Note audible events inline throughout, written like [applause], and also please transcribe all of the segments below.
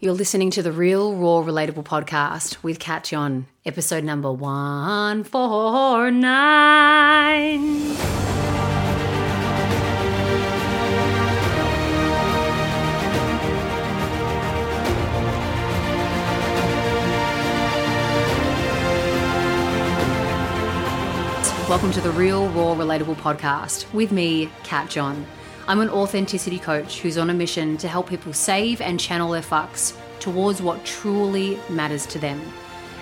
You're listening to the Real Raw Relatable podcast with Kat John, episode number 149. Welcome to the Real Raw Relatable podcast with me, Kat John. I'm an authenticity coach who's on a mission to help people save and channel their fucks towards what truly matters to them.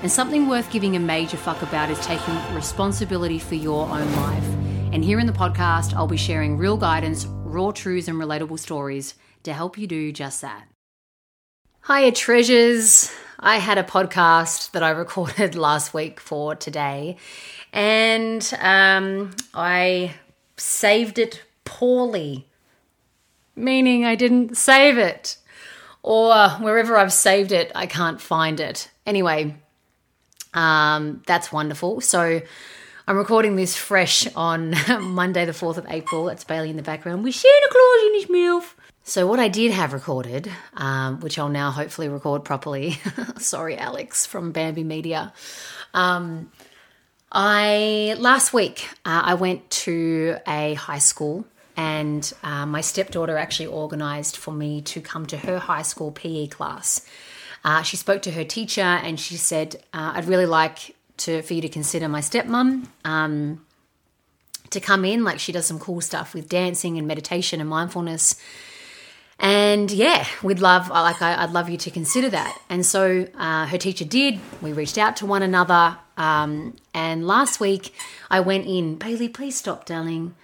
And something worth giving a major fuck about is taking responsibility for your own life. And here in the podcast, I'll be sharing real guidance, raw truths, and relatable stories to help you do just that. Hiya, treasures. I had a podcast that I [laughs] recorded last week for today, and um, I saved it poorly, meaning I didn't save it, or wherever I've saved it, I can't find it. Anyway, um, that's wonderful. So I'm recording this fresh on [laughs] Monday, the 4th of April. It's Bailey in the background We with Santa Claus in his mouth. So, what I did have recorded, um, which I'll now hopefully record properly, [laughs] sorry, Alex from Bambi Media. Um, I last week uh, I went to a high school, and uh, my stepdaughter actually organised for me to come to her high school PE class. Uh, she spoke to her teacher, and she said, uh, "I'd really like to for you to consider my stepmom." Um, to come in, like she does some cool stuff with dancing and meditation and mindfulness and yeah, we'd love, like, I'd love you to consider that. And so uh, her teacher did. We reached out to one another. Um, and last week I went in, Bailey, please stop, darling.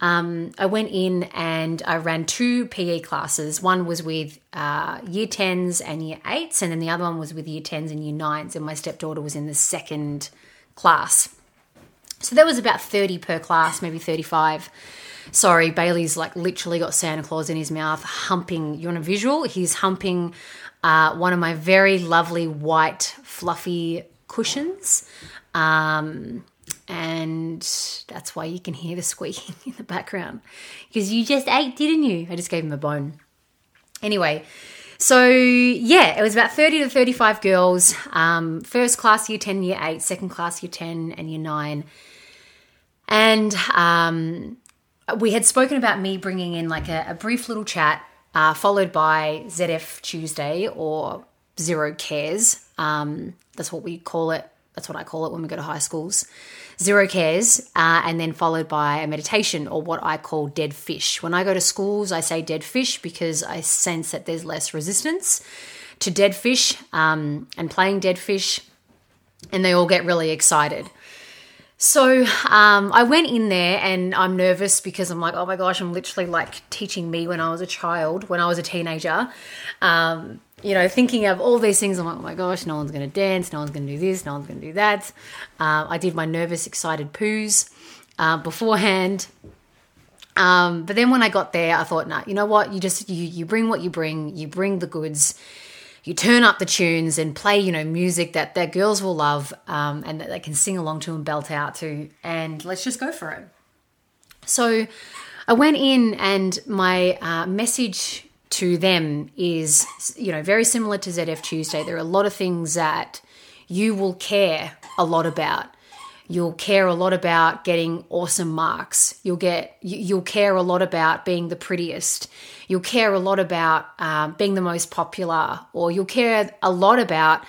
Um, I went in and I ran two PE classes. One was with uh, year 10s and year 8s, and then the other one was with year 10s and year 9s. And my stepdaughter was in the second class. So there was about 30 per class, maybe 35. Sorry, Bailey's like literally got Santa Claus in his mouth, humping. You want a visual? He's humping uh, one of my very lovely white, fluffy cushions. Um, and that's why you can hear the squeaking [laughs] in the background. Because you just ate, didn't you? I just gave him a bone. Anyway, so yeah, it was about 30 to 35 girls. Um, first class, year 10, year 8, second class, year 10, and year 9. And um, we had spoken about me bringing in like a, a brief little chat, uh, followed by ZF Tuesday or Zero Cares. Um, that's what we call it. That's what I call it when we go to high schools. Zero cares, uh, and then followed by a meditation or what I call dead fish. When I go to schools, I say dead fish because I sense that there's less resistance to dead fish um, and playing dead fish, and they all get really excited. So um, I went in there and I'm nervous because I'm like, oh my gosh, I'm literally like teaching me when I was a child, when I was a teenager. Um, you know, thinking of all these things, I'm like, oh my gosh, no one's going to dance, no one's going to do this, no one's going to do that. Uh, I did my nervous, excited poos uh, beforehand. Um, but then when I got there, I thought, nah, you know what? You just you you bring what you bring. You bring the goods you turn up the tunes and play, you know, music that that girls will love um, and that they can sing along to and belt out to, and let's just go for it. So I went in, and my uh, message to them is, you know, very similar to ZF Tuesday. There are a lot of things that you will care a lot about. You'll care a lot about getting awesome marks. You'll get you'll care a lot about being the prettiest. You'll care a lot about um, being the most popular, or you'll care a lot about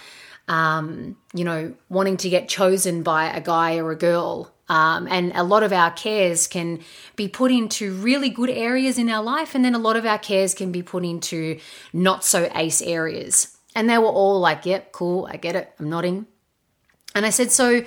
um, you know wanting to get chosen by a guy or a girl. Um, and a lot of our cares can be put into really good areas in our life, and then a lot of our cares can be put into not so ace areas. And they were all like, "Yep, cool, I get it." I'm nodding. And I said, so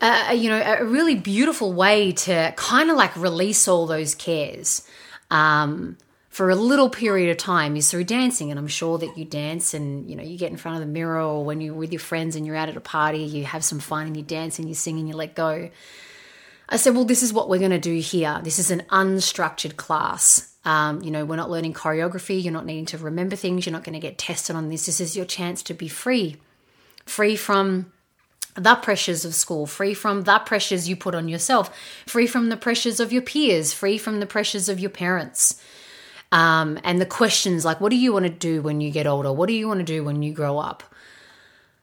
uh, you know, a really beautiful way to kind of like release all those cares um, for a little period of time is through dancing. And I'm sure that you dance and, you know, you get in front of the mirror or when you're with your friends and you're out at a party, you have some fun and you dance and you sing and you let go. I said, well, this is what we're going to do here. This is an unstructured class. Um, you know, we're not learning choreography. You're not needing to remember things. You're not going to get tested on this. This is your chance to be free, free from the pressures of school, free from the pressures you put on yourself, free from the pressures of your peers, free from the pressures of your parents. Um, and the questions like, what do you want to do when you get older? What do you want to do when you grow up?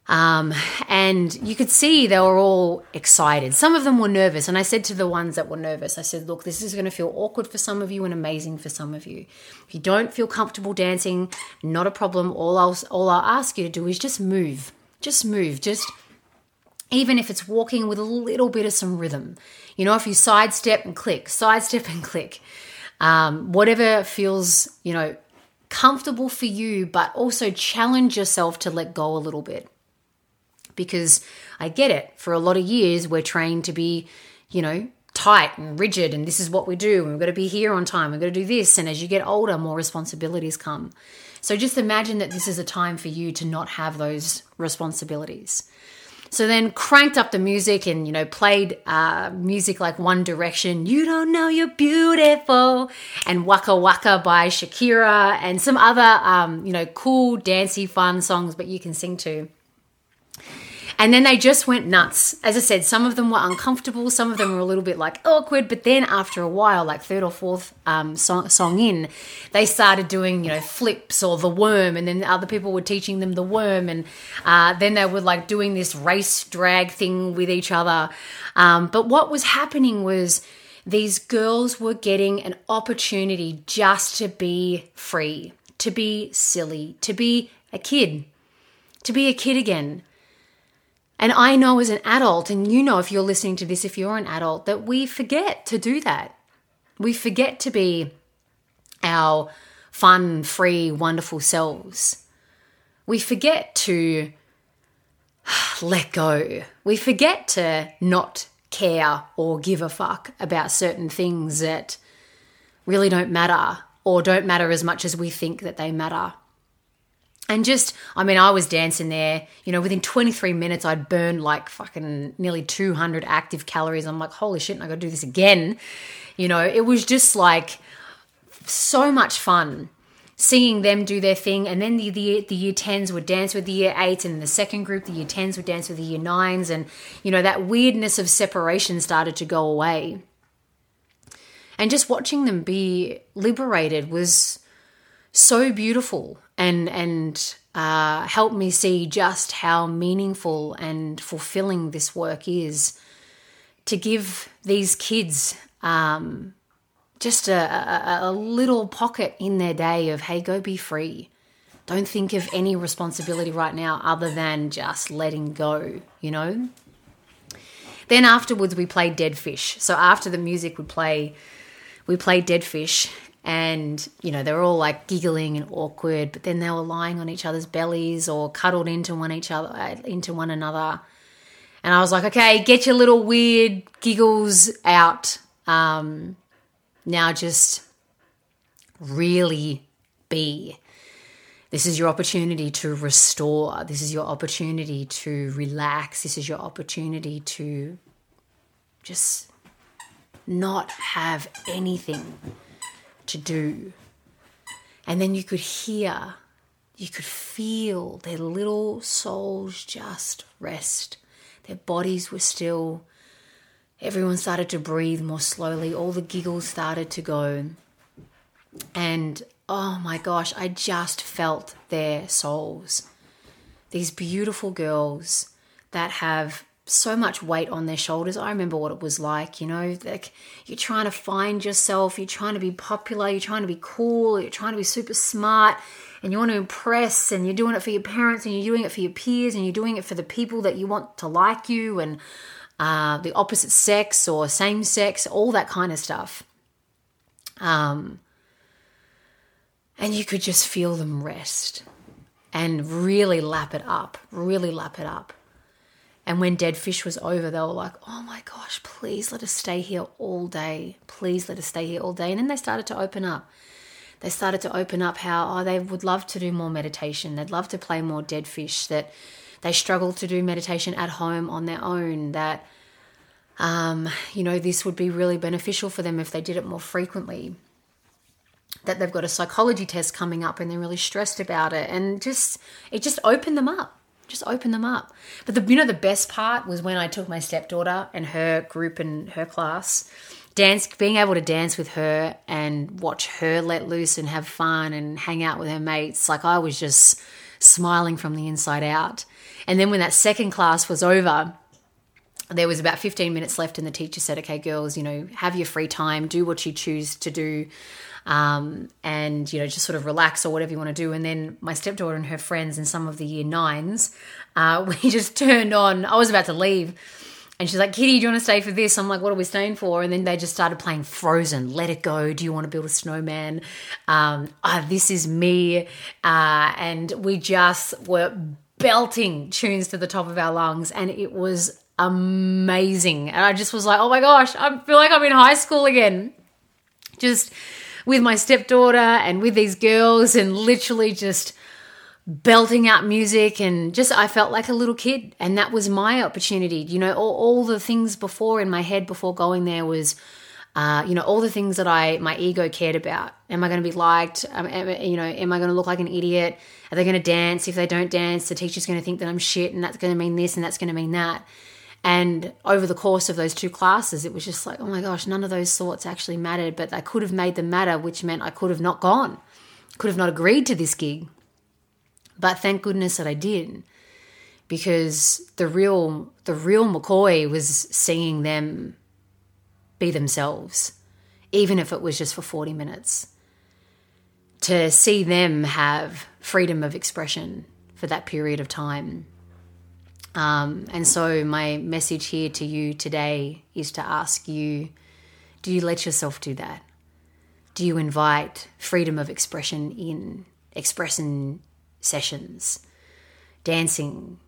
Um, and you could see they were all excited. Some of them were nervous. And I said to the ones that were nervous, I said, look, this is going to feel awkward for some of you and amazing for some of you. If you don't feel comfortable dancing, not a problem. All I'll, all I'll ask you to do is just move. Just move. Just, even if it's walking with a little bit of some rhythm. You know, if you sidestep and click, sidestep and click. Um, whatever feels, you know, comfortable for you, but also challenge yourself to let go a little bit because I get it. For a lot of years, we're trained to be, you know, tight and rigid, and this is what we do, and we've got to be here on time, we've got to do this. And as you get older, more responsibilities come. So just imagine that this is a time for you to not have those responsibilities. So then cranked up the music and, you know, played uh, music like One Direction, You Don't Know You're Beautiful, and Waka Waka by Shakira, and some other, um, you know, cool, dancey, fun songs, but you can sing to. And then they just went nuts. As I said, some of them were uncomfortable, some of them were a little bit like awkward, but then after a while, like third or fourth um, song, song, in, they started doing, you know, flips or the worm, and then other people were teaching them the worm, and uh, then they were like doing this race drag thing with each other. Um, but what was happening was these girls were getting an opportunity just to be free, to be silly, to be a kid, to be a kid again. And I know as an adult, and you know if you're listening to this, if you're an adult, that we forget to do that. We forget to be our fun, free, wonderful selves. We forget to [sighs] let go. We forget to not care or give a fuck about certain things that really don't matter or don't matter as much as we think that they matter. And just, I mean, I was dancing there, you know, within 23 minutes, I'd burned like fucking nearly 200 active calories. I'm like, holy shit, and I gotta do this again. You know, it was just like so much fun seeing them do their thing. And then the, the, the year 10s would dance with the year 8s, and the second group, the year 10s would dance with the year 9s. And, you know, that weirdness of separation started to go away. And just watching them be liberated was so beautiful and and uh, helped me see just how meaningful and fulfilling this work is to give these kids um, just a, a, a little pocket in their day of hey go be free. Don't think of any responsibility right now other than just letting go you know? Then afterwards we played dead fish. So after the music would play we played dead fish and you know they were all like giggling and awkward but then they were lying on each other's bellies or cuddled into one each other uh, into one another. And i was like okay get your little weird giggles out. Um, now just really be. This is your opportunity to restore. This is your opportunity to relax. This is your opportunity to just not have anything to do. And then you could hear, you could feel their little souls just rest. Their bodies were still. Everyone started to breathe more slowly. All the giggles started to go. And oh my gosh, I just felt their souls. These beautiful girls that have so much weight on their shoulders. I remember what it was like, you know, like you're trying to find yourself, you're trying to be popular, you're trying to be cool, you're trying to be super smart, and you want to impress, and you're doing it for your parents, and you're doing it for your peers, and you're doing it for the people that you want to like you, and uh, the opposite sex or same sex, all that kind of stuff. Um, and you could just feel them rest and really lap it up, really lap it up. And when Dead Fish was over, they were like, oh my gosh, please let us stay here all day. Please let us stay here all day. And then they started to open up. They started to open up how oh, they would love to do more meditation. They'd love to play more Dead Fish, that they struggle to do meditation at home on their own, that, um, you know, this would be really beneficial for them if they did it more frequently. That they've got a psychology test coming up and they're really stressed about it. And just, it just opened them up just open them up. But the you know the best part was when I took my stepdaughter and her group and her class dance, being able to dance with her and watch her let loose and have fun and hang out with her mates, like I was just smiling from the inside out. And then when that second class was over, there was about 15 minutes left, and the teacher said, Okay, girls, you know, have your free time, do what you choose to do, um, and, you know, just sort of relax or whatever you want to do. And then my stepdaughter and her friends and some of the year nines, uh, [laughs] we just turned on. I was about to leave. And she's like, Kitty, do you want to stay for this? I'm like, what are we staying for? And then they just started playing Frozen, Let It Go. Do you want to build a snowman? Um, oh, this is me. Uh, and we just were belting tunes to the top of our lungs. And it was amazing. And I just was like, oh my gosh, I feel like I'm in high school again. Just with my stepdaughter and with these girls, and literally just belting out music and just I felt like a little kid. And that was my opportunity you know all, all the things before in my head before going there was uh, you know all the things that I my ego cared about. Am I going to be liked? Um, am, you know am I going to look like an idiot? Are they going to dance? If they don't dance the teacher's going to think that I'm shit and that's going to mean this and that's going to mean that and over the course of those two classes, it was just like, oh my gosh, none of those thoughts actually mattered, but I could have made them matter, which meant I could have not gone, could have not agreed to this gig. But thank goodness that I did, because the real the real McCoy was seeing them be themselves, even if it was just for 40 minutes. To see them have freedom of expression for that period of time um, and so, my message here to you today is to ask you do you let yourself do that? Do you invite freedom of expression in expressing sessions, dancing,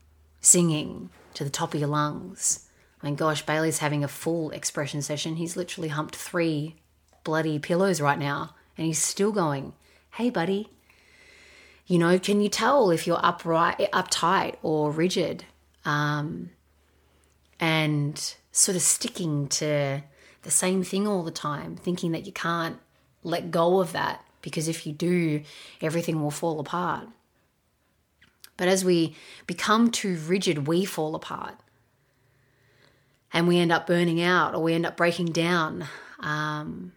singing to the top of your lungs? I mean, gosh, Bailey's having a full expression session. He's literally humped three bloody pillows right now, and he's still going, Hey, buddy. You know, can you tell if you're upright, uptight, or rigid? Um, and sort of sticking to the same thing all the time, thinking that you can't let go of that because if you do, everything will fall apart. But as we become too rigid, we fall apart and we end up burning out or we end up breaking down. Um,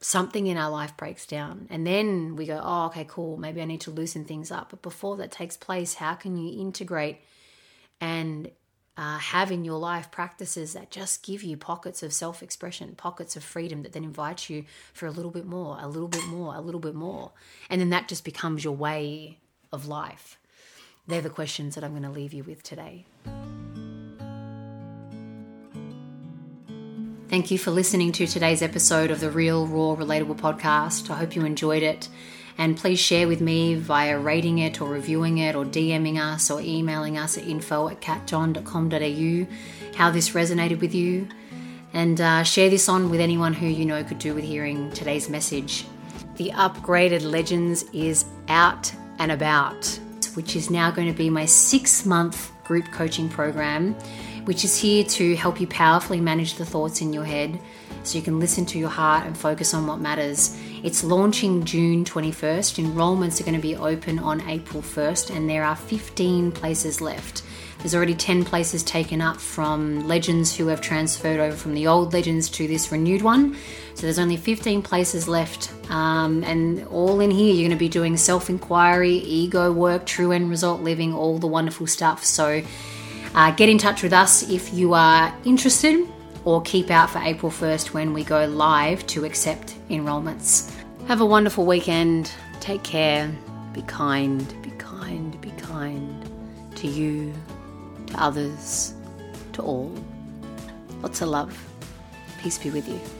something in our life breaks down. And then we go, oh, okay, cool. Maybe I need to loosen things up. But before that takes place, how can you integrate and uh, have in your life practices that just give you pockets of self expression, pockets of freedom that then invite you for a little bit more, a little bit more, a little bit more. And then that just becomes your way of life. They're the questions that I'm going to leave you with today. Thank you for listening to today's episode of the Real, Raw, Relatable podcast. I hope you enjoyed it. And please share with me via rating it or reviewing it or DMing us or emailing us at info at catjohn.com.au how this resonated with you. And uh, share this on with anyone who you know could do with hearing today's message. The Upgraded Legends is out and about, which is now going to be my six month group coaching program, which is here to help you powerfully manage the thoughts in your head so you can listen to your heart and focus on what matters. It's launching June 21st. Enrollments are going to be open on April 1st, and there are 15 places left. There's already 10 places taken up from legends who have transferred over from the old legends to this renewed one. So there's only 15 places left, um, and all in here, you're going to be doing self inquiry, ego work, true end result living, all the wonderful stuff. So uh, get in touch with us if you are interested or keep out for April 1st when we go live to accept enrolments. Have a wonderful weekend. Take care. Be kind, be kind, be kind to you, to others, to all. Lots of love. Peace be with you.